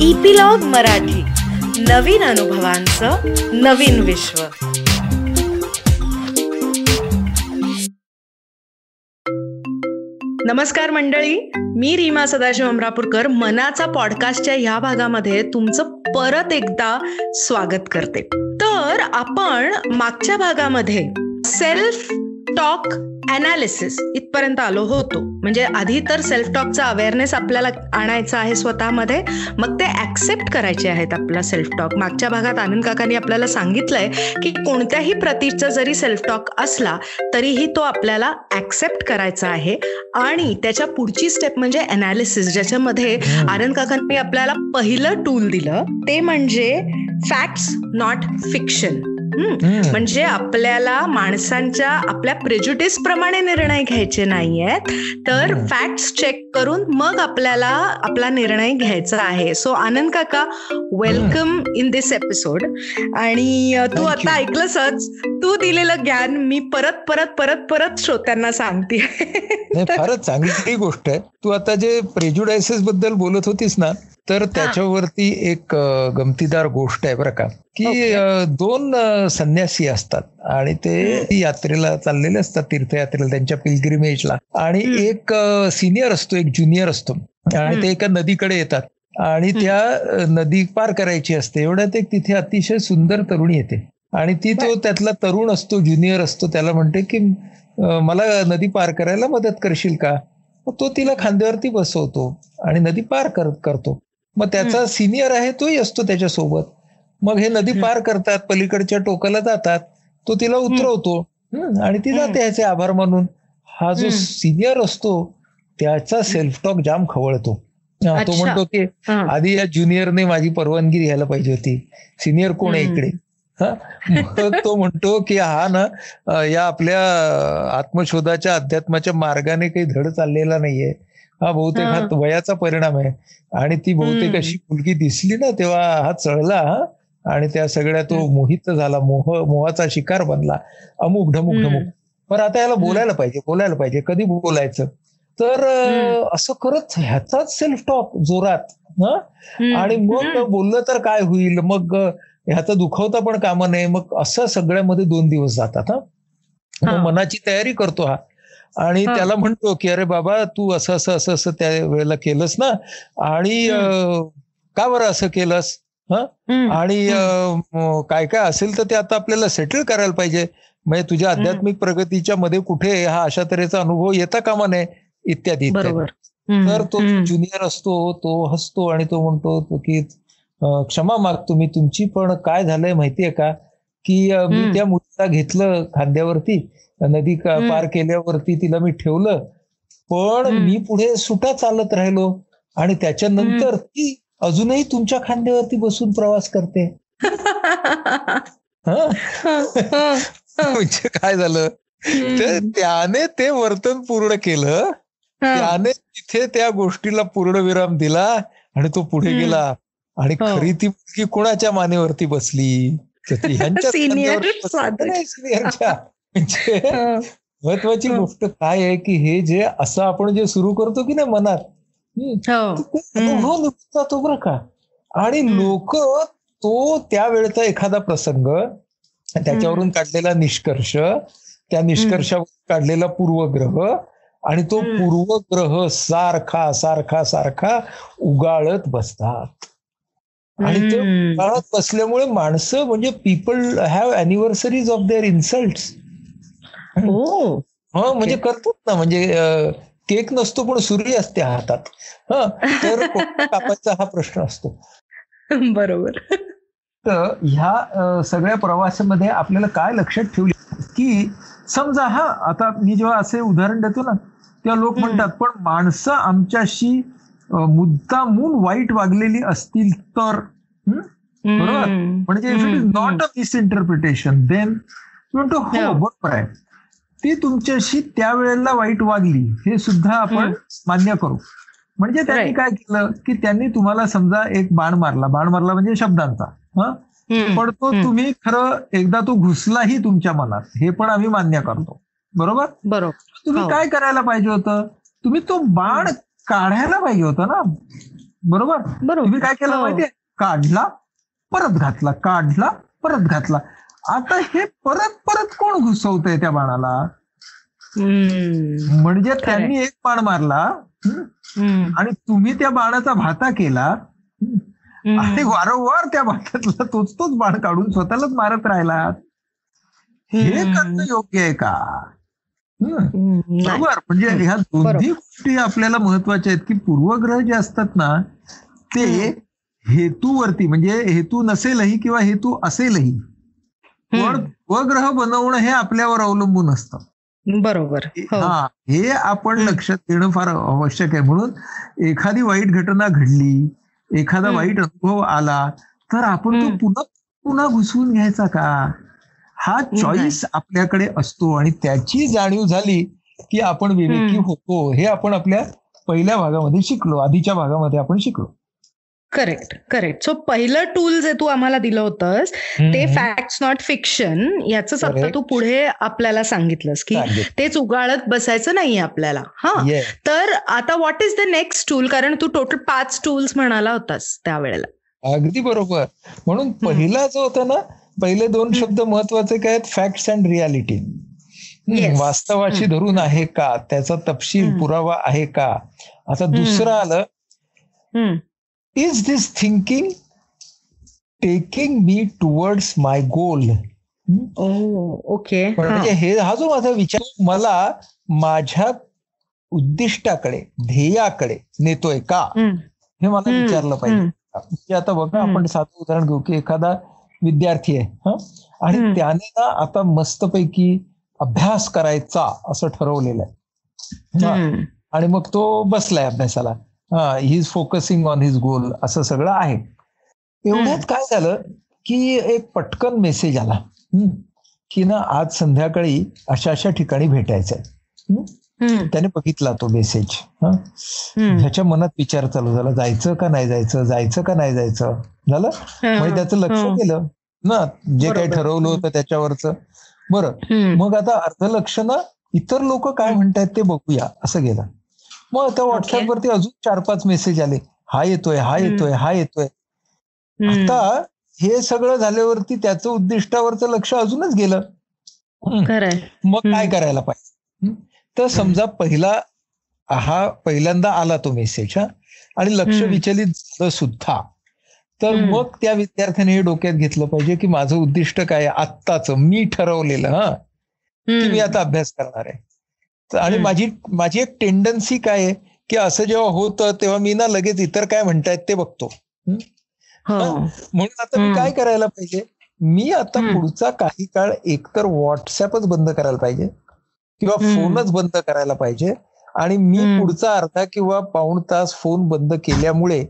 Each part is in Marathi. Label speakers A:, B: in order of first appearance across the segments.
A: इपिलॉग मराठी. नवीन अनुभवांचं नवीन विश्व. नमस्कार मंडळी. मी रीमा सदाशिव अमरापूरकर. मनाचा पॉडकास्टच्या ह्या भागामध्ये तुमचं परत एकदा स्वागत करते. तर आपण मागच्या भागामध्ये सेल्फ टॉक अनालिसिस इथपर्यंत आलो होतो. म्हणजे आधी तर सेल्फ टॉकचा अवेअरनेस आपल्याला आणायचा आहे स्वतःमध्ये मग ते ऍक्सेप्ट करायचे आहेत आपला सेल्फ टॉक मागच्या भागात आनंद काकांनी आपल्याला सांगितलंय की कोणत्याही प्रतीचा जरी सेल्फ टॉक असला तरीही तो आपल्याला ऍक्सेप्ट करायचा आहे. आणि त्याच्या पुढची स्टेप म्हणजे अनालिसिस ज्याच्यामध्ये आनंद काकांनी आपल्याला पहिलं टूल दिलं ते म्हणजे फॅक्ट्स नॉट फिक्शन म्हणजे आपल्याला माणसांच्या आपल्या प्रेज्युडिस प्रमाणे निर्णय घ्यायचे नाहीयेत. तर फॅक्ट्स चेक करून मग आपल्याला आपला निर्णय घ्यायचा आहे. सो आनंद काका वेलकम इन दिस एपिसोड आणि तू आता ऐकलंसच. तू दिलेलं ज्ञान मी परत परत परत परत श्रोत्यांना सांगते.
B: फारच चांगली गोष्ट आहे. तू आता जे प्रेज्युडायसेस बद्दल बोलत होतीस ना तर त्याच्यावरती एक गमतीदार गोष्ट आहे बरं का. की दोन संन्यासी असतात. आणि ते यात्रेला चाललेले असतात तीर्थयात्रेला त्यांच्या पिलग्रिमेजला आणि एक सिनियर असतो एक ज्युनियर असतो. आणि ते एका नदीकडे येतात. आणि त्या नदी पार करायची असते. एवढ्यात एक तिथे अतिशय सुंदर तरुणी येते. आणि ती तो त्यातला तरुण असतो ज्युनियर असतो त्याला म्हणते की मला नदी पार करायला मदत करशील का? तो तिला खांद्यावरती बसवतो आणि नदी पार करतो. मग त्याचा सिनियर आहे तोही असतो त्याच्यासोबत. मग हे नदी पार करतात पलीकडच्या टोकाला जातात तो तिला उतरवतो. आणि ती जाते ह्याचे आभार मानून. हा जो सिनियर असतो त्याचा सेल्फ टॉक जाम खवळतो. तो म्हणतो की आधी या ज्युनियरने माझी परवानगी घ्यायला पाहिजे होती. सिनियर कोण आहे इकडे? तो म्हणतो की हा ना या आपल्या आत्मशोधाच्या अध्यात्माच्या मार्गाने काही धड चाललेला नाहीये. हा बहुतेक हा वयाचा परिणाम आहे. आणि ती बहुतेक अशी मुलगी दिसली ना तेव्हा हा. चळला आणि त्या सगळ्या तो मोहित झाला मोह मोहाचा शिकार बनला. अमुक ढमुक ढमुक. पण आता याला बोलायला पाहिजे बोलायला पाहिजे. कधी बोलायचं? तर असं करत ह्याचाच सेल्फ टॉक जोरात आणि मग बोललं तर काय होईल? मग ह्याचा दुखवता पण कामा नये मग असं सगळ्यामध्ये दोन दिवस जातात हा? मनाची तयारी करतो हा. आणि त्याला म्हणतो की अरे बाबा तू असं असं असं असं त्या वेळेला केलंस ना? आणि का बरं असं केलंस? आणि काय काय असेल तर ते आता आपल्याला सेटल करायला पाहिजे. म्हणजे तुझ्या आध्यात्मिक प्रगतीच्या मध्ये कुठे हा अशा तऱ्हेचा अनुभव येता कामा नये इत्यादी इत्यादी. तर तो ज्युनियर असतो तो हसतो आणि तो म्हणतो की क्षमा मागतो मी तुमची पण काय झालंय माहितीये का? की मी त्या मुलीला घेतलं खांद्यावरती नदी पार केल्यावरती तिला मी ठेवलं. पण मी पुढे सुटा चालत राहिलो आणि त्याच्यानंतर ती अजूनही तुमच्या खांद्यावरती बसून प्रवास करते. म्हणजे काय झालं? तर त्याने ते वर्तन पूर्ण केलं. त्याने तिथे त्या गोष्टीला पूर्ण विराम दिला आणि तो पुढे गेला. आणि खरी ती मुलगी कोणाच्या मानेवरती बसली? सिनियरच्या म्हणजे महत्वाची गोष्ट काय आहे की हे जे असं आपण जे सुरू करतो की नाही मनात जातो बरं का? आणि लोक तो त्यावेळेचा एखादा प्रसंग त्याच्यावरून काढलेला निष्कर्ष त्या निष्कर्षावर काढलेला पूर्वग्रह आणि तो पूर्वग्रह सारखा सारखा सारखा उगाळत बसतात. आणि ते उगाळत बसल्यामुळे माणसं म्हणजे people have anniversaries of their insult हा. म्हणजे करतात ना म्हणजे केक नसतो पण सुरी असते हातात. हा? तर कापायचा हा प्रश्न असतो.
A: बरोबर.
B: तर ह्या सगळ्या प्रवासामध्ये आपल्याला काय लक्षात ठेवले? की समजा हा आता मी जेव्हा असे उदाहरण देतो ना तेव्हा लोक म्हणतात पण माणसं आमच्याशी मुद्दामून वाईट वागलेली असतील तर. बरोबर? म्हणजे if it is not a misinterpretation then म्हणतो हो. बरोबर आहे. ती तुमच्याशी त्यावेळेला वाईट वागली हे सुद्धा आपण मान्य करू. म्हणजे त्यांनी काय केलं की त्यांनी तुम्हाला समजा एक बाण मारला. बाण मारला म्हणजे शब्दांचा. हा? पण तो तुम्ही खरं एकदा तो घुसलाही तुमच्या मनात. हे पण आम्ही मान्य करतो. बरोबर?
A: बरोबर.
B: तुम्ही काय करायला पाहिजे होतं? तुम्ही तो बाण काढायला पाहिजे होता ना?
C: बरोबर?
A: बरोबर.
C: तुम्ही काय केलं
A: हो.
C: माहितीये? काढला परत घातला काढला परत घातला. आता हे परत परत कोण घुसवतंय त्या बाणाला. म्हणजे त्यांनी एक बाण मारला. आणि तुम्ही त्या बाणाचा भाता केला आणि. वारंवार त्या भातातला तोच तोच बाण काढून स्वतःलाच मारत राहिलात. हे. करणं योग्य आहे का. बरोबर. म्हणजे ह्या दोन्ही गोष्टी आपल्याला महत्त्वाच्या आहेत की पूर्वग्रह जे असतात ना ते हेतूवरती म्हणजे हेतू नसेलही किंवा हेतू असेलही पण. पूर्वग्रह बनवणं हे आपल्यावर अवलंबून असतं
A: बरोबर हो.
C: हा हे आपण. लक्षात घेणं फार आवश्यक आहे म्हणून एखादी वाईट घटना घडली एखादा. वाईट अनुभव आला तर आपण तो. पुन्हा पुन्हा घुसवून घ्यायचा का हा चॉईस आपल्याकडे असतो आणि त्याची जाणीव झाली की आपण विवेकी. होतो हे आपण आपल्या पहिल्या भागामध्ये शिकलो आधीच्या भागामध्ये आपण शिकलो
A: करेक्ट करेक्ट सो पहिलं टूल जे तू आम्हाला दिलं होतंस ते. फॅक्ट्स नॉट फिक्शन याच आता. तू पुढे आपल्याला सांगितलंस की. तेच उगाळत बसायचं नाहीये आपल्याला हा. तर आता what is the next tool कारण तू टोटल पाच टूल्स म्हणाला होतास त्यावेळेला
B: अगदी बरोबर म्हणून पहिला जो होता ना पहिले दोन. शब्द महत्त्वाचे काय आहेत फॅक्ट्स अँड रियालिटी. वास्तवाशी. धरून आहे का त्याचा तपशील. पुरावा आहे का आता दुसरं आलं is this thinking taking me towards my goal
A: okay हा.
B: म्हणजे हे हा जो माझा विचार मला माझ्या उद्दिष्टाकडे ध्येयाकडे नेतोय का. हे मला. विचारलं पाहिजे. म्हणजे आता बघा. आपण साधं उदाहरण घेऊ की एखादा विद्यार्थी आहे हं? आणि. त्याने ना आता मस्तपैकी अभ्यास करायचा असं ठरवलेलं आहे. आणि मग तो बसलाय अभ्यासाला हा is focusing on his goal असं सगळं आहे एवढ्यात काय झालं की एक पटकन मेसेज आला? की ना आज संध्याकाळी अशा अशा ठिकाणी भेटायचंय. त्याने बघितला तो मेसेज हा. ह्याच्या मनात विचार चालू झाला जायचं का नाही जायचं जायचं का नाही जायचं झालं म्हणजे त्याचं लक्ष. गेलं ना जे काही. ठरवलं होतं त्याच्यावरचं बरं. मग आता अर्ध लक्ष ना इतर लोक काय म्हणतायत ते बघूया असं गेलं मग आता व्हॉट्सअप वरती अजून चार पाच मेसेज आले. हा येतोय हा. येतोय हा येतोय. आता हे सगळं झाल्यावरती त्याचं उद्दिष्टावरचं लक्ष अजूनच गेलं. मग काय. करायला पाहिजे? तर समजा पहिला हा पहिल्यांदा आला तो मेसेज हा. आणि लक्ष. विचलित झालं सुद्धा. तर. मग त्या विद्यार्थ्याने हे डोक्यात घेतलं पाहिजे की माझं उद्दिष्ट काय आत्ताच मी ठरवलेलं हा. की मी आता अभ्यास करणार आहे. आणि. माझी माझी एक टेंडन्सी काय आहे की असं जेव्हा होतं तेव्हा मी ना लगेच इतर काय म्हणतायत ते बघतो
A: हो
B: म्हणून आता मी. काय करायला पाहिजे मी आता. पुढचा काही काळ एकतर व्हॉट्सअपच बंद करायला पाहिजे किंवा. फोनच बंद करायला पाहिजे आणि मी. पुढचा अर्धा किंवा पाऊण तास फोन बंद केल्यामुळे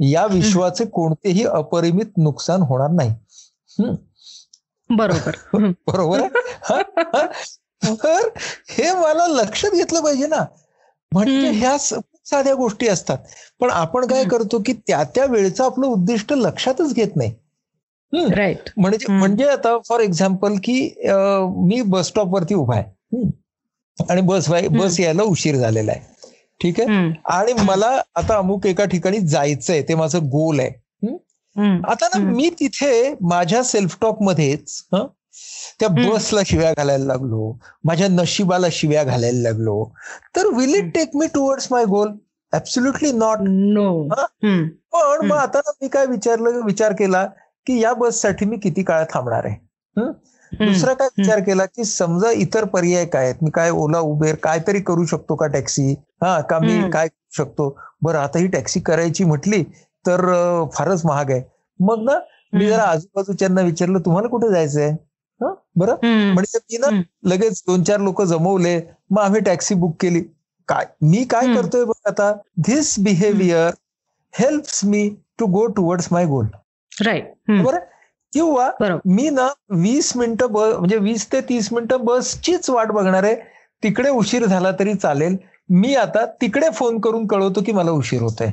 B: या विश्वाचे कोणतेही अपरिमित नुकसान होणार नाही.
A: बरोबर.
B: बरोबर? तर हे मला लक्षात घेतलं पाहिजे ना म्हणजे. ह्या साध्या गोष्टी असतात पण आपण काय. करतो की त्या त्या वेळेचं आपलं उद्दिष्ट लक्षातच घेत नाही.
A: राईट
B: म्हणजे. म्हणजे आता फॉर एक्झाम्पल की मी बस स्टॉप वरती उभा आहे. आणि बस. बस यायला उशीर झालेला आहे ठीक आहे. आणि मला आता अमुक एका ठिकाणी जायचंय ते माझं गोल आहे. आता ना. मी तिथे माझ्या सेल्फ टॉक मध्येच त्या. बसला शिव्या घालायला लागलो माझ्या नशिबाला शिव्या घालायला लागलो तर will it. Take me towards my goal absolutely not
A: no.
B: पण मग. आता मी काय विचारलं विचार केला की या बससाठी मी किती काळ थांबणार आहे? दुसरा काय विचार केला की समजा इतर पर्याय काय आहेत मी काय ओला उबेर काहीतरी करू शकतो का टॅक्सी हा का मी. काय करू शकतो बरं आता ही टॅक्सी करायची म्हटली तर फारच महाग आहे मग ना मी. जरा आजूबाजूच्यांना विचारलं तुम्हाला कुठे जायचंय? बरं. म्हणजे मी ना
A: हम्म.
B: लगेच दोन चार लोक जमवले मग आम्ही टॅक्सी बुक केली. काय? मी काय. करतोय बघ आता? This behaviour helps me to go towards my goal
A: right.
B: बरं किंवा मी ना वीस मिनिटं बस म्हणजे वीस ते तीस मिनिटं बसचीच वाट बघणार आहे. तिकडे उशीर झाला तरी चालेल. मी आता तिकडे फोन करून कळवतो की मला उशीर होत आहे.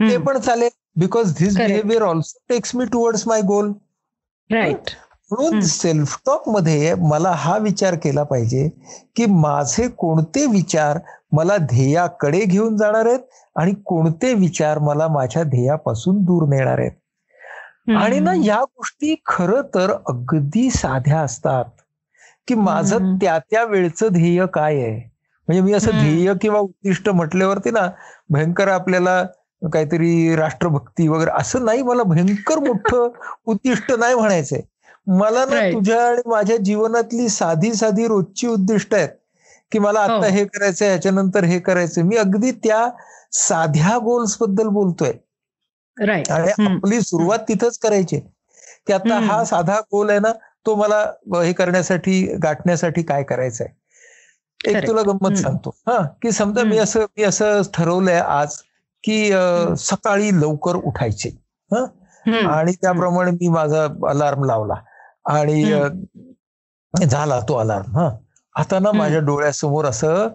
B: ते. पण चालेल. Because this. Behaviour also takes me towards my goal
A: right
B: म्हणून. सेल्फ टॉकमध्ये मला हा विचार केला पाहिजे की माझे कोणते विचार मला ध्येयाकडे घेऊन जाणार आहेत आणि कोणते विचार मला माझ्या ध्येयापासून दूर नेणार आहेत आणि ना या गोष्टी खरं तर अगदी साध्या असतात की माझं. त्या त्या वेळचं ध्येय काय आहे म्हणजे मी असं. ध्येय किंवा उद्दिष्ट म्हटल्यावरती ना भयंकर आपल्याला काहीतरी राष्ट्रभक्ती वगैरे असं नाही मला भयंकर मोठं उद्दिष्ट नाही म्हणायचंय मला ना. तुझ्या आणि माझ्या जीवनातली साधी साधी रोजची उद्दिष्ट आहेत की मला आता
A: हो.
B: हे करायचंय ह्याच्यानंतर हे करायचंय मी अगदी त्या साध्या गोल्सबद्दल बोलतोय आणि आपली सुरुवात तिथंच करायची की आता. हा साधा गोल आहे ना तो मला हे करण्यासाठी गाठण्यासाठी काय करायचं आहे एक. तुला गंमत. सांगतो हा की समजा मी. असं मी असं ठरवलंय आज की. सकाळी लवकर उठायचे आणि त्याप्रमाणे मी माझा अलार्म लावला आणि झाला तो अलार्म हा. आता ना. माझ्या डोळ्यासमोर असं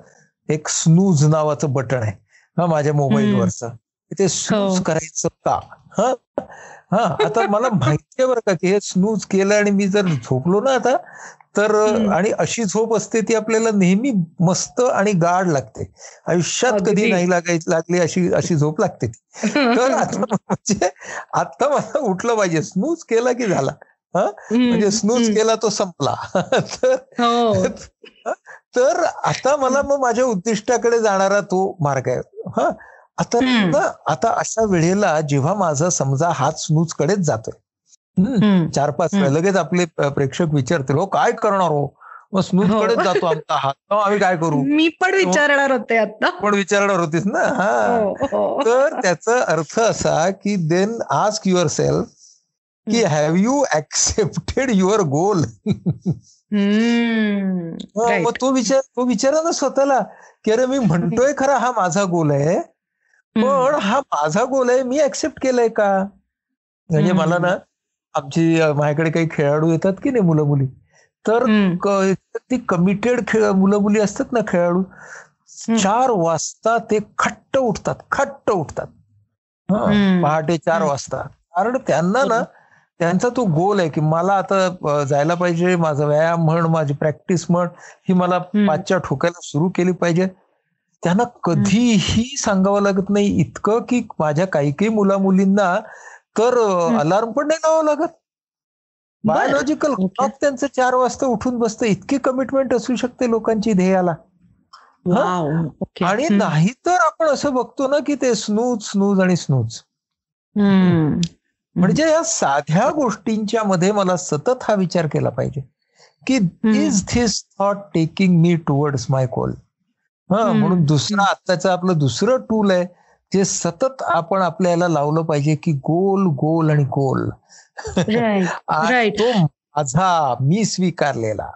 B: एक स्नूज नावाचं बटन आहे हा माझ्या मोबाईलवरचं ते स्नूज
A: हो.
B: करायचं का? हा? हा आता मला माहिती आहे बरं का की हे स्नूज केलं आणि मी जर झोपलो ना आता तर. आणि अशी झोप असते ती आपल्याला नेहमी मस्त आणि गाढ लागते. आयुष्यात कधी. नाही लागायची लागली अशी अशी झोप लागते ती. तर आता म्हणजे आता मला उठलं पाहिजे. स्नूज केला की झाला? म्हणजे स्नूज केला तो संपला. तर
A: हो.
B: तर आता मला मग माझ्या उद्दिष्टाकडे जाणारा तो मार्ग आहे. हा? आता आता अशा वेळेला जेव्हा माझा समजा हात स्नूज कडेच जातोय. चार पाच वेळा. लगेच आपले प्रेक्षक विचारतील हो काय करणार हो? मग स्नूज
A: हो.
B: कडेच जातो आमचा हात. आम्ही काय करू?
A: मी पण विचारणार होते आता.
B: पण विचारणार होतीस ना? हा.
A: हो, हो.
B: तर त्याचा अर्थ असा की देन आस्क युअर सेल्फ की have you accepted your goal. मग तो विचार तो विचारा ना स्वतःला की अरे मी म्हणतोय खरा हा माझा गोल आहे. पण हा माझा गोल आहे मी ऍक्सेप्ट केलाय का म्हणजे. मला ना आमची माझ्याकडे काही खेळाडू येतात की नाही मुलं मुली तर ती कमिटेड मुलं मुली असतात ना खेळाडू चार वाजता ते खट्ट उठतात खट्ट उठतात. पहाटे चार. वाजता कारण त्यांना ना त्यांचा तो गोल आहे की मला आता जायला पाहिजे माझा व्यायाम म्हण माझी प्रॅक्टिस म्हण ही मला. पाचच्या ठोक्याला सुरू केली पाहिजे त्यांना कधीही सांगावं लागत नाही इतकं की माझ्या काही काही मुला मुलींना तर. अलार्म पण नाही लावावं लागत. बायोलॉजिकल. क्लॉक त्यांचं चार वाजता उठून बसतं इतकी कमिटमेंट असू शकते लोकांची ध्येयाला. आणि. नाही तर आपण असं बघतो ना की ते स्नूज स्नूज आणि स्नूज. म्हणजे या साध्या गोष्टींच्या मध्ये मला सतत हा विचार केला पाहिजे की is this thought taking me towards my goal हा. म्हणून दुसरं आत्ताचं आपलं दुसरं टूल आहे जे सतत आपण आपल्याला लावलं पाहिजे की गोल गोल आणि गोल
A: Right.
B: आणि
A: Right.
B: तो माझा मी स्वीकारलेला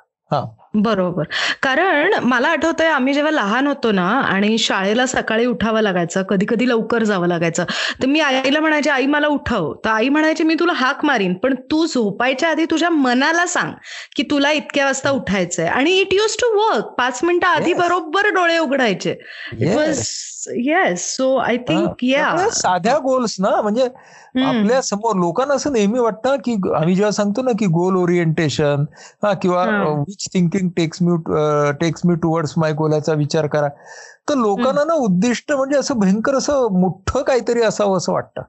A: बरोबर. कारण मला आठवतंय आम्ही जेव्हा लहान होतो ना आणि शाळेला सकाळी उठावं लागायचं कधी कधी लवकर जावं लागायचं तर मी आईला म्हणायचे आई मला उठव. तर आई म्हणायची मी तुला हाक मारीन पण तू झोपायच्या आधी तुझ्या मनाला सांग की तुला इतक्या वाजता उठायचंय. आणि इट युज टू वर्क पाच मिनिटं आधी
B: Yes.
A: बरोबर डोळे उघडायचे. It was yes so I think या
B: साध्या गोल्स ना म्हणजे आपल्यासमोर लोकांना असं नेहमी वाटतं की आम्ही जेव्हा सांगतो ना की गोल ओरिएंटेशन हा किंवा. Which thinking takes me takes me towards my goal याचा विचार करा तर लोकांना ना उद्दिष्ट म्हणजे असं भयंकर असं मोठं काहीतरी असावं असं वाटतं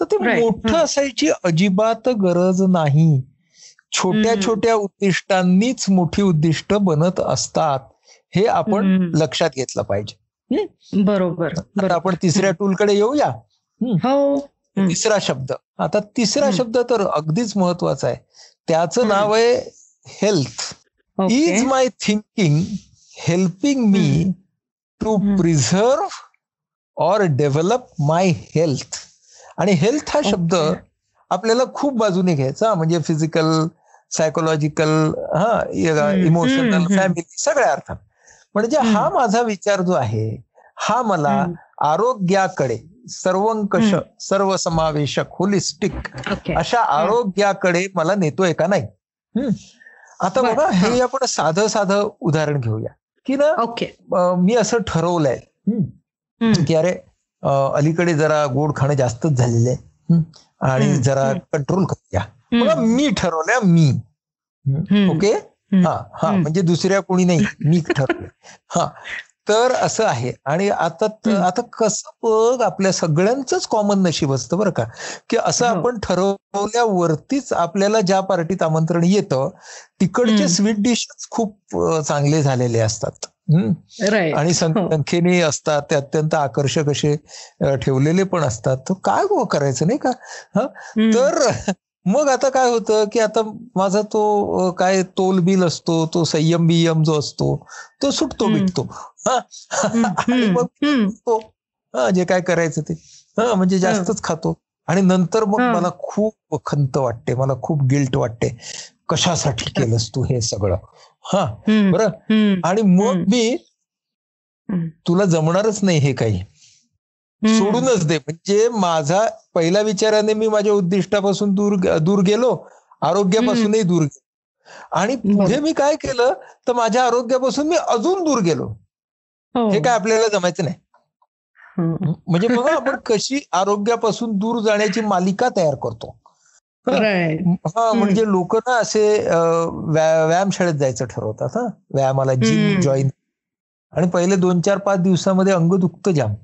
B: तर ते. मोठं. असायची अजिबात गरज नाही छोट्या. छोट्या उद्दिष्टांनीच मोठी उद्दिष्ट बनत असतात हे आपण. लक्षात घेतलं पाहिजे
A: बरोबर
B: आता आपण तिसऱ्या टूलकडे येऊया
A: हो.
B: तिसरा शब्द आता तिसरा. शब्द तर अगदीच महत्त्वाचा आहे त्याचं. नाव आहे health is my thinking helping me. To. Preserve or develop my health आणि हेल्थ हा शब्द. आपल्याला खूप बाजूने घ्यायचा म्हणजे फिजिकल सायकोलॉजिकल हा. इमोशनल. फॅमिली सगळ्या अर्थात म्हणजे. हा माझा विचार जो आहे हा मला. आरोग्याकडे सर्वंकष. सर्वसमावेशक होलिस्टिक अशा आरोग्याकडे मला नेतोय का नाही. आता बघा हे. आपण साधं साधं उदाहरण घेऊया की ना
A: ओके
B: मी असं ठरवलंय. की अरे अलीकडे जरा गोड खाणं जास्तच झालेलं आहे आणि जरा. कंट्रोल करूया. मी ठरवलंय मी. ओके. हा हा. म्हणजे दुसऱ्या कोणी नाही मी ठरवलंय हा तर असं आहे. आणि आता. आता कसं बघ आपल्या सगळ्यांचंच कॉमन नशीब असतं बरं का. की असं
A: हो.
B: आपण ठरवल्यावरतीच आपल्याला ज्या पार्टीत आमंत्रण येतं तिकडचे. स्वीट डिशेस खूप चांगले झालेले असतात. आणि
A: हो.
B: संख्येने असतात ते अत्यंत आकर्षक असे ठेवलेले पण असतात. तर काय करायचं नाही का? तर मग आता काय होतं की आता माझा तो काय तोल बिल असतो तो संयम बियम जो असतो तो सुटतो हा. आणि मग तो हा जे काय करायचं ते. हा म्हणजे जास्तच खातो. आणि नंतर मग. मला खूप खंत वाटते मला खूप गिल्ट वाटते. कशासाठी केलंस तू हे सगळं? हा बरं? आणि मग. मी. तुला जमणारच नाही हे काही. सोडूनच दे. म्हणजे माझा पहिल्या विचाराने मी माझ्या उद्दिष्टापासून दूर दूर गेलो. आरोग्यापासूनही दूर गेलो. आणि पुढे मी काय केलं तर माझ्या आरोग्यापासून मी अजून दूर गेलो.
A: हो.
B: हे काय आपल्याला जमायचं नाही. म्हणजे बघा आपण कशी आरोग्यापासून दूर जाण्याची मालिका तयार करतो. हा म्हणजे लोक ना असे व्यायामशाळेत जायचं ठरवतात हा. व्यायामाला जिम. जॉईन आणि पहिले दोन चार पाच दिवसामध्ये अंग दुखतं जाम.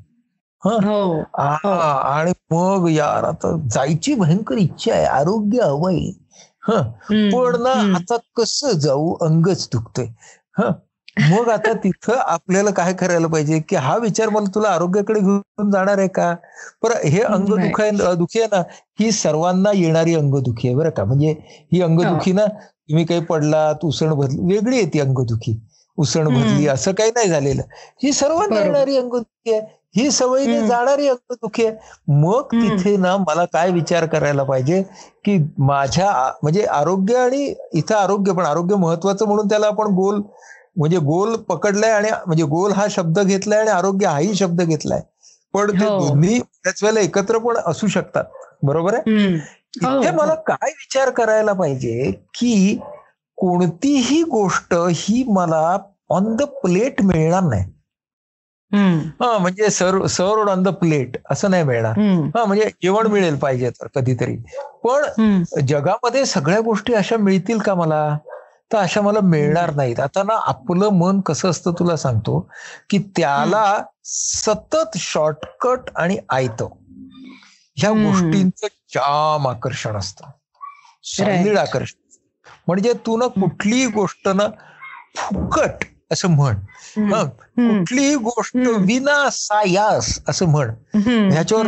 B: आणि मग यार आता जायची भयंकर इच्छा आहे आरोग्य हवंय. ह. पण ना. आता कसं जाऊ अंगच दुखतोय. ह. मग आता तिथं आपल्याला काय करायला पाहिजे की हा विचार मला तुला आरोग्याकडे घेऊन जाणार आहे का? पर हे अंग. दुखाय दुखी आहे ना ही सर्वांना येणारी अंगदुखी आहे बरं का? म्हणजे ही अंगदुखी ना तुम्ही काही पडलात उसण भरली वेगळी आहे ती अंगदुखी उसण. भरली असं काही नाही झालेलं ही सर्वांना
A: बरोबर.
B: येणारी अंगदुखी आहे ही सवयीने. जाणारी अंगदुखी आहे मग. तिथे ना मला काय विचार करायला पाहिजे की माझ्या म्हणजे आरोग्य आणि इथं आरोग्य पण आरोग्य महत्वाचं म्हणून त्याला आपण गोल म्हणजे गोल पकडलाय आणि म्हणजे गोल हा शब्द घेतलाय आणि आरोग्य हाही शब्द घेतलाय पण ते
A: हो.
B: दोन्ही त्याच वेळेला एकत्र पण असू शकतात बरोबर आहे
A: हम्म. हो,
B: इथे
A: हो.
B: मला काय विचार करायला पाहिजे की कोणतीही गोष्ट ही मला ऑन द प्लेट मिळणार नाही. हा म्हणजे सर्व सर्व ऑन द प्लेट असं नाही मिळणार. हा म्हणजे जेवण मिळेल पाहिजे तर कधीतरी. पण. जगामध्ये सगळ्या गोष्टी अशा मिळतील का मला? तर अशा मला मिळणार नाहीत. आता ना आपलं मन कसं असतं तुला सांगतो की त्याला सतत शॉर्टकट आणि आयत ह्या. गोष्टींचं जाम आकर्षण असतं. आकर्षण. म्हणजे तू ना कुठलीही गोष्ट ना फुकट असं म्हण. कुठलीही गोष्ट. विना सायास असं म्हण. ह्याच्यावर.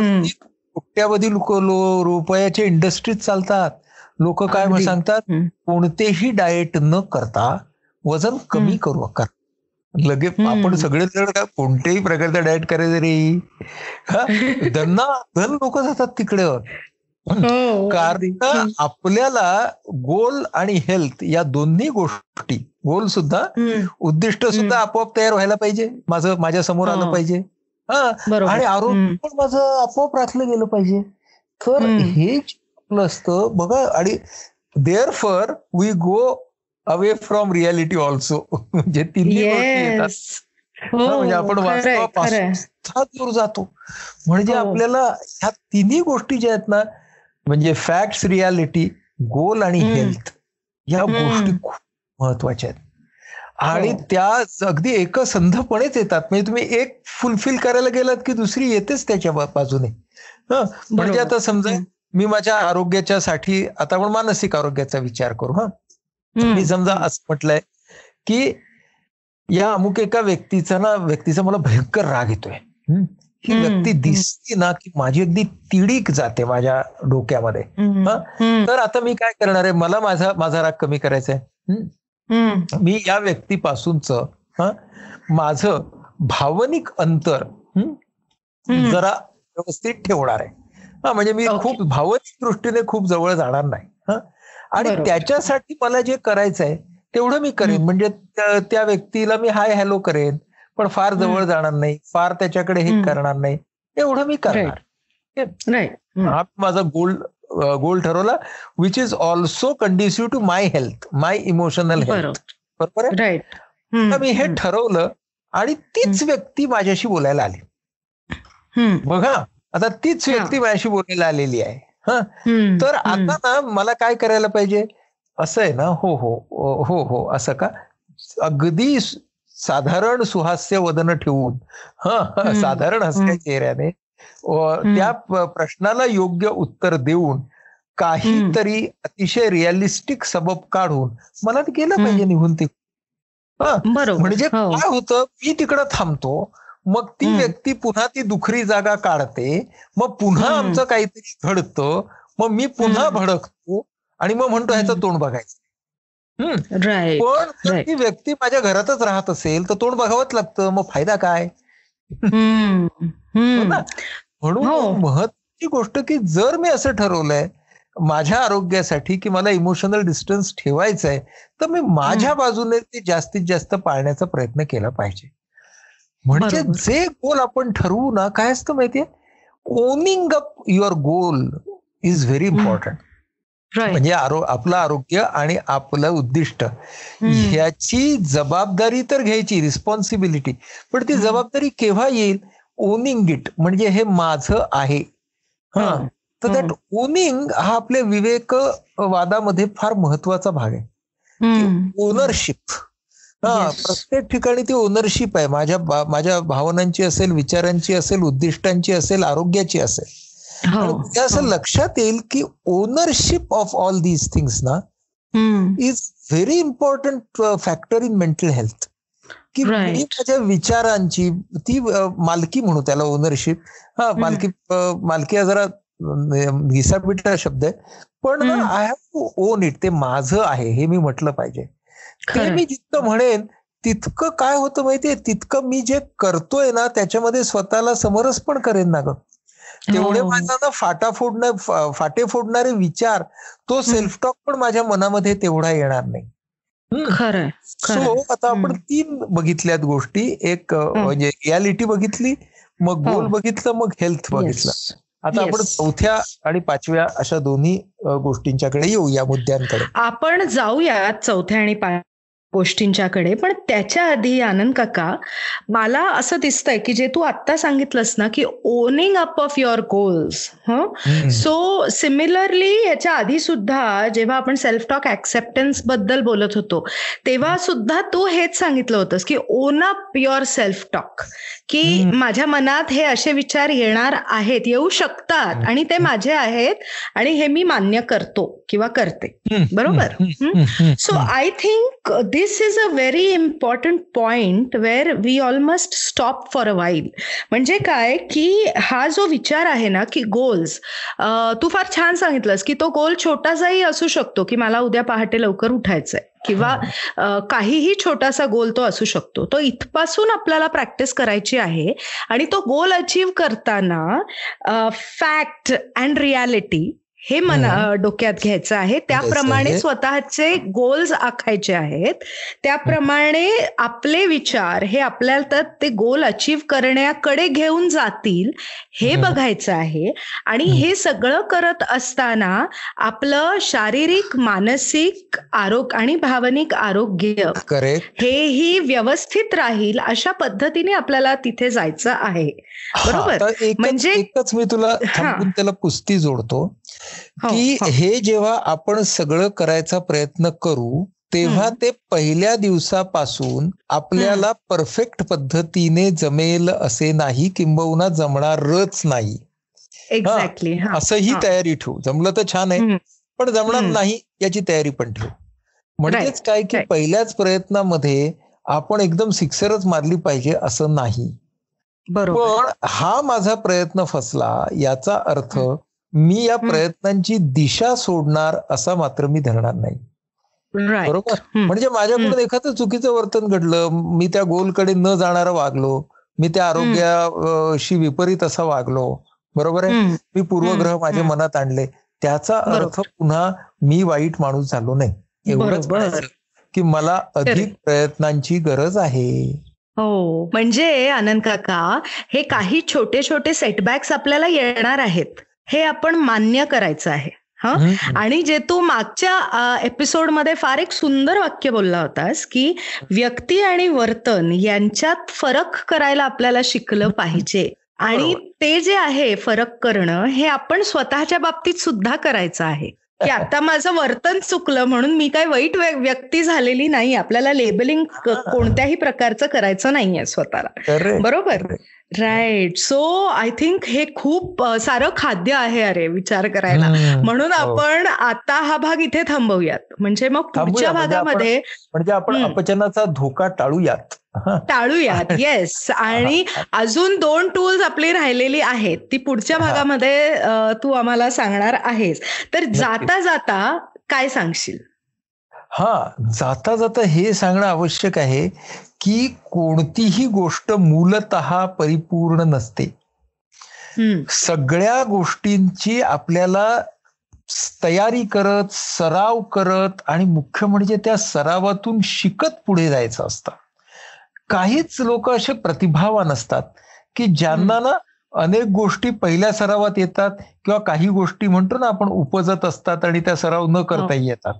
B: कोट्यावधी रुपयाचे इंडस्ट्रीज चालतात लोक काय. सांगतात. कोणतेही डाएट न करता वजन कमी. करू कर लगेच. आपण सगळे जण काय कोणत्याही प्रकारचा डाएट करायचं रे? धन्ना धन लोक जातात तिकडे. कारण
A: हम्म.
B: आपल्याला गोल आणि हेल्थ या दोन्ही गोष्टी गोल सुद्धा. उद्दिष्ट सुद्धा आपोआप तयार व्हायला पाहिजे माझं माझ्यासमोर आलं
A: हो.
B: पाहिजे हा आणि आरोग्य. पण माझं आपोआप राखलं गेलं पाहिजे तर. हे असतं बघा आणि therefore we go away from reality also म्हणजे तिन्ही गोष्टी येतात
A: हो
B: हा, म्हणजे आपण. सुद्धा दूर जातो म्हणजे
A: हो.
B: आपल्याला ह्या तिन्ही गोष्टी ज्या आहेत ना म्हणजे फॅक्ट्स रियालिटी गोल आणि. हेल्थ या. गोष्टी खूप महत्त्वाच्या आहेत आणि
A: हो.
B: त्या अगदी एकसंधपणेच येतात म्हणजे तुम्ही एक फुलफिल करायला गेलात की दुसरी येतेच त्याच्या बाजूने हं, म्हणजे. आता समजा. मी माझ्या आरोग्याच्या साठी आता आपण मानसिक आरोग्याचा विचार करू हा. मी समजा असं म्हटलंय की या अमुक एका व्यक्तीचा ना व्यक्तीचा मला भयंकर राग येतोय हं? व्यक्ती. दिसती ना की माझी अगदी तिडीक जाते माझ्या डोक्यामध्ये. हा? तर आता मी काय करणार आहे मला माझा माझा राग कमी करायचा आहे. मी या व्यक्तीपासूनच माझं भावनिक अंतर. जरा व्यवस्थित ठेवणार आहे हा म्हणजे मी. खूप भावनिक दृष्टीने खूप जवळ जाणार नाही हा आणि. त्याच्यासाठी मला जे करायचं आहे तेवढं मी करेन. म्हणजे त्या व्यक्तीला मी हाय हॅलो करेन पण फार जवळ. जाणार नाही फार त्याच्याकडे हे. करणार नाही एवढं मी करणार. हा माझा गोल गोल ठरवला which is also conducive to my health my emotional health
A: बरोबर.
B: आहे? तर मी हे ठरवलं आणि तीच व्यक्ती माझ्याशी बोलायला आली. बघा आता तीच
A: हा.
B: व्यक्ती माझ्याशी बोलायला आलेली आहे. हा? तर आता ना मला काय करायला पाहिजे? असं आहे ना हो हो हो हो असं का? अगदी साधारण सुहास्य वदन ठेवून ह साधारण हसऱ्या चेहऱ्याने त्या प्रश्नाला योग्य उत्तर देऊन काहीतरी अतिशय रिअलिस्टिक सबब काढून मला ते गेलं पाहिजे निघून ते म्हणजे हो. काय होतं मी तिकडं थांबतो मग ती व्यक्ती पुन्हा ती दुखरी जागा काढते मग पुन्हा आमचं काहीतरी घडतं मग मी पुन्हा भडकतो आणि मग म्हणतो ह्याचं तोंड बघायचं. पण ती व्यक्ती माझ्या घरातच राहत असेल तर तोंड बघावंच लागतं. मग फायदा काय? हो म्हणून हो. महत्वाची गोष्ट की जर मी असं ठरवलंय माझ्या आरोग्यासाठी की मला इमोशनल डिस्टन्स ठेवायचं आहे तर मी माझ्या बाजूने ते जास्तीत जास्त पाळण्याचा प्रयत्न केला पाहिजे. म्हणजे जे गोल आपण ठरवू ना काय असतं माहितीये? Owning up your goal is very important म्हणजे आपलं आरोग्य आणि आपलं उद्दिष्ट. ह्याची जबाबदारी तर घ्यायची रिस्पॉन्सिबिलिटी पण ती जबाबदारी केव्हा येईल? ओनिंग इट म्हणजे हे माझं आहे. हा. तर दॅट ओनिंग हा आपल्या विवेक वादामध्ये फार महत्त्वाचा भाग आहे. ओनरशिप हा प्रत्येक ठिकाणी ती ओनरशिप आहे. माझ्या माझ्या भावनांची असेल विचारांची असेल उद्दिष्टांची असेल आरोग्याची असेल. हो, असं हो. लक्षात येईल की ownership of all these things ना is very important factor in mental health की मी माझ्या विचारांची ती मालकी म्हणू त्याला ओनरशिप हा मालकी मालकी हा जरा घिसापिटा शब्द आहे. पण I have to own it ते माझं आहे हे मी म्हटलं पाहिजे. ते मी जितकं म्हणेन तितकं काय होतं माहितीये? तितकं मी जे करतोय ना त्याच्यामध्ये स्वतःला समरस पण करेन ना ग. तेवढे हो. माझा ना फाटा फोडणार फाटे फोडणारे विचार तो सेल्फ टॉक पण माझ्या मनामध्ये तेवढा येणार नाही. सो आता आपण तीन बघितल्यात गोष्टी. एक म्हणजे रियालिटी बघितली मग गोल हो. बघितलं मग हेल्थ बघितलं. आता आपण चौथ्या आणि पाचव्या अशा दोन्ही गोष्टींच्याकडे येऊ या मुद्द्यांकडे.
A: आपण जाऊया चौथ्या आणि गोष्टींच्याकडे. पण त्याच्या आधी आनंद काका मला असं दिसतंय की जे तू आत्ता सांगितलंस ना की owning up of your goals so similarly याच्या आधी सुद्धा जेव्हा आपण सेल्फ टॉक ऍक्सेप्टन्सबद्दल बोलत होतो तेव्हा सुद्धा तू हेच सांगितलं होतंस की own up your self talk की माझ्या मनात हे असे विचार येणार आहेत येऊ शकतात आणि ते माझे आहेत आणि हे मी मान्य करतो किंवा करते. बरोबर? So I think this is a very important point where we almost stop for a while म्हणजे काय? की हा जो विचार आहे ना की गोल्स तू फार छान सांगितलंस की तो गोल छोटासाही असू शकतो की मला उद्या पहाटे लवकर उठायचंय. किंवा काहीही छोटासा गोल तो असू शकतो. तो इथपासून आपल्याला प्रॅक्टिस करायची आहे आणि तो गोल अचीव करताना फॅक्ट अँड रियालिटी हे मना डोक्यात घ्यायचं आहे. त्याप्रमाणे स्वतःचे गोल्स आखायचे आहेत. त्याप्रमाणे आपले विचार हे आपल्याला ते गोल अचीव करण्याकडे घेऊन जातील हे बघायचं आहे. आणि हे सगळं करत असताना आपलं शारीरिक मानसिक आरोग्य आणि भावनिक आरोग्य हेही व्यवस्थित राहील अशा पद्धतीने आपल्याला तिथे जायचं आहे.
B: बरोबर? म्हणजे एकच मी तुला त्याला पुस्ती जोडतो. की हो. हे जेव्हा आपण सगळं करायचा प्रयत्न करू तेव्हा ते पहिल्या दिवसापासून आपल्याला परफेक्ट पद्धतीने जमेल असे नाही किंबहुना जमणारच नाही.
A: एक्झॅक्टली
B: असंही तयारी ठेवू. जमलं तर छान आहे पण जमणार नाही याची तयारी पण ठेवू. म्हणजेच काय की पहिल्याच प्रयत्नामध्ये आपण एकदम सिक्सरच मारली पाहिजे असं नाही. पण हा माझा प्रयत्न फसला याचा अर्थ मी या प्रयत्नांची दिशा सोडणार असा मात्र मी धरणार नाही. बरोबर? म्हणजे माझ्याकडून एखादं चुकीचं वर्तन घडलं मी त्या गोलकडे न जाणारं वागलो मी त्या आरोग्याशी विपरीत असा वागलो बरोबर आहे? मी पूर्वग्रह माझ्या मनात आणले. त्याचा अर्थ पुन्हा मी वाईट माणूस झालो नाही. एवढंच की मला अधिक प्रयत्नांची गरज आहे.
A: हो. म्हणजे आनंद काका हे काही छोटे छोटे सेटबॅक्स आपल्याला येणार आहेत. हे आपण मान्य करायचं आहे हा? आणि जे तू मागच्या एपिसोडमध्ये फार एक सुंदर वाक्य बोलला होतास की व्यक्ती आणि वर्तन यांच्यात फरक करायला आपल्याला शिकलं पाहिजे. आणि ते जे आहे फरक करणं हे आपण स्वतःच्या बाबतीत सुद्धा करायचं आहे. की आता माझं वर्तन चुकलं म्हणून मी काय वाईट व्यक्ती झालेली नाही. आपल्याला लेबलिंग कोणत्याही प्रकारचं करायचं नाहीये स्वतःला. बरोबर? राईट सो आय थिंक हे खूप सारं खाद्य आहे अरे विचार करायला. म्हणून हो. आपण आता हा भाग इथे थांबवूयात. म्हणजे मग पुढच्या म्हणजे भागामध्ये
B: म्हणजे आपण अपचनाचा धोका टाळूयात.
A: टाळूयात. येस आणि अजून दोन टूल्स आपली राहिलेली आहेत. ती पुढच्या भागामध्ये तू आम्हाला सांगणार आहेस. तर जाता जाता काय सांगशील?
B: हा जाता जाता हे सांगणं आवश्यक आहे की कोणतीही गोष्ट मूलत परिपूर्ण नसते. सगळ्या गोष्टींची आपल्याला तयारी करत सराव करत आणि मुख्य म्हणजे त्या सरावातून शिकत पुढे जायचं असतं. काहीच लोक असे प्रतिभावान असतात की ज्यांना ना अनेक गोष्टी पहिल्या सरावात येतात किंवा काही गोष्टी म्हणतो ना आपण उपजत असतात आणि त्या सराव न करताही हो. येतात.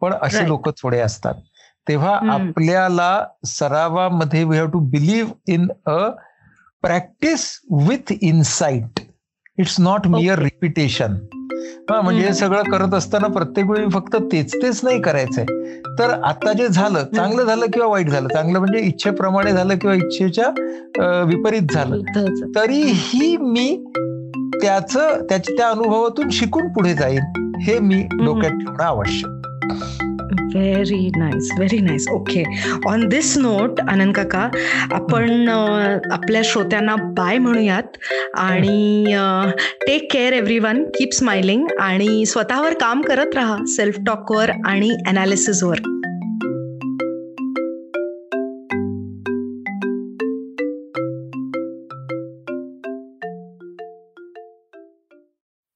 B: पण असे लोक थोडे असतात. तेव्हा आपल्याला सरावामध्ये we have to believe in a practice with insight it's not mere repetition हा म्हणजे हे सगळं करत असताना प्रत्येक वेळी फक्त तेच तेच नाही करायचंय. तर आता जे झालं चांगलं झालं किंवा वाईट झालं? चांगलं म्हणजे इच्छेप्रमाणे झालं किंवा इच्छेच्या विपरीत झालं. तरीही मी त्याच त्याच्या त्या अनुभवातून शिकून पुढे जाईन हे मी डोक्यात ठेवणं आवश्यक.
A: Very nice very nice okay on this note Anand काका आपण आपल्या श्रोत्यांना बाय म्हणूयात. आणि take care everyone keep smiling आणि स्वतःवर काम करत राहा. सेल्फ टॉकवर आणि अनालिसिसवर